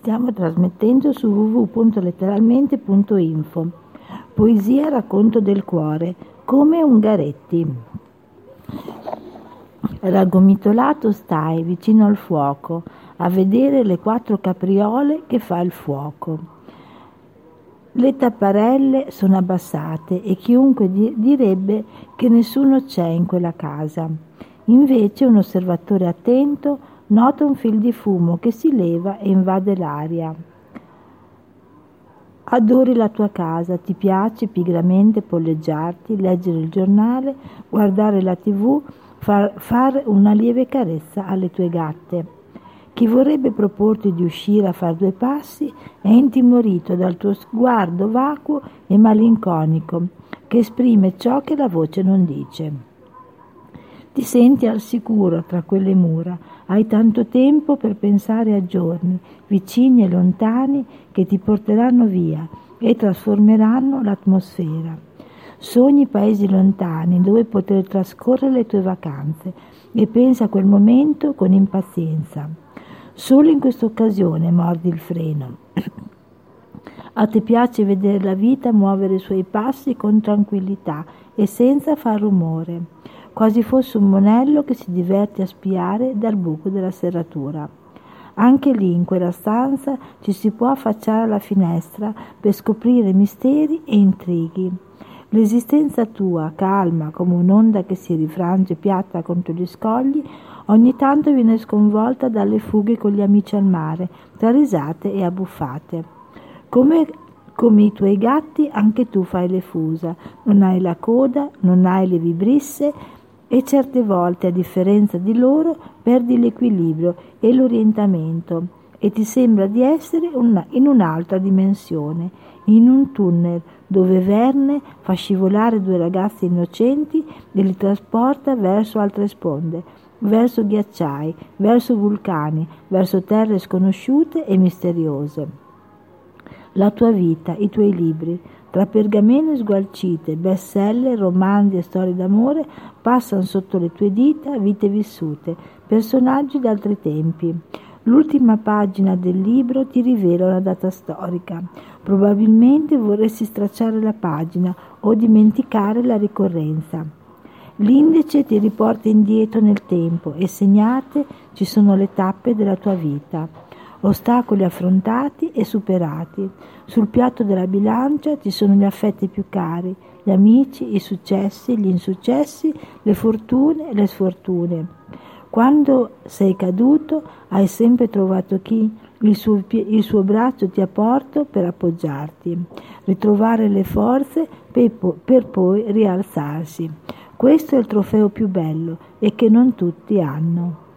Stiamo trasmettendo su www.letteralmente.info. Poesia racconto del cuore, come Ungaretti. Raggomitolato stai vicino al fuoco a vedere le quattro capriole che fa il fuoco. Le tapparelle sono abbassate e chiunque direbbe che nessuno c'è in quella casa. Invece un osservatore attento nota un fil di fumo che si leva e invade l'aria. Adori la tua casa, ti piace pigramente polleggiarti, leggere il giornale, guardare la tv, far, fare una lieve carezza alle tue gatte. Chi vorrebbe proporti di uscire a fare due passi è intimorito dal tuo sguardo vacuo e malinconico che esprime ciò che la voce non dice. Ti senti al sicuro tra quelle mura, hai tanto tempo per pensare a giorni, vicini e lontani, che ti porteranno via e trasformeranno l'atmosfera. Sogni paesi lontani dove poter trascorrere le tue vacanze e pensa a quel momento con impazienza. Solo in questa occasione mordi il freno. A te piace vedere la vita muovere i suoi passi con tranquillità e senza far rumore quasi fosse un monello che si diverte a spiare dal buco della serratura. Anche lì, in quella stanza, ci si può affacciare alla finestra per scoprire misteri e intrighi. L'esistenza tua, calma come un'onda che si rifrange piatta contro gli scogli, ogni tanto viene sconvolta dalle fughe con gli amici al mare, tra risate e abbuffate. Come, come i tuoi gatti, anche tu fai le fusa, non hai la coda, non hai le vibrisse, e certe volte, a differenza di loro, perdi l'equilibrio e l'orientamento e ti sembra di essere una, in un'altra dimensione, in un tunnel dove Verne fa scivolare due ragazzi innocenti e li trasporta verso altre sponde, verso ghiacciai, verso vulcani, verso terre sconosciute e misteriose. La tua vita, i tuoi libri, tra pergamene sgualcite, bestseller, romanzi e storie d'amore passano sotto le tue dita vite vissute, personaggi d'altri tempi. L'ultima pagina del libro ti rivela una data storica. Probabilmente vorresti stracciare la pagina o dimenticare la ricorrenza. L'indice ti riporta indietro nel tempo e segnate ci sono le tappe della tua vita ostacoli affrontati e superati. Sul piatto della bilancia ci sono gli affetti più cari, gli amici, i successi, gli insuccessi, le fortune e le sfortune. Quando sei caduto hai sempre trovato chi il suo, il suo braccio ti ha portato per appoggiarti, ritrovare le forze per, per poi rialzarsi. Questo è il trofeo più bello e che non tutti hanno.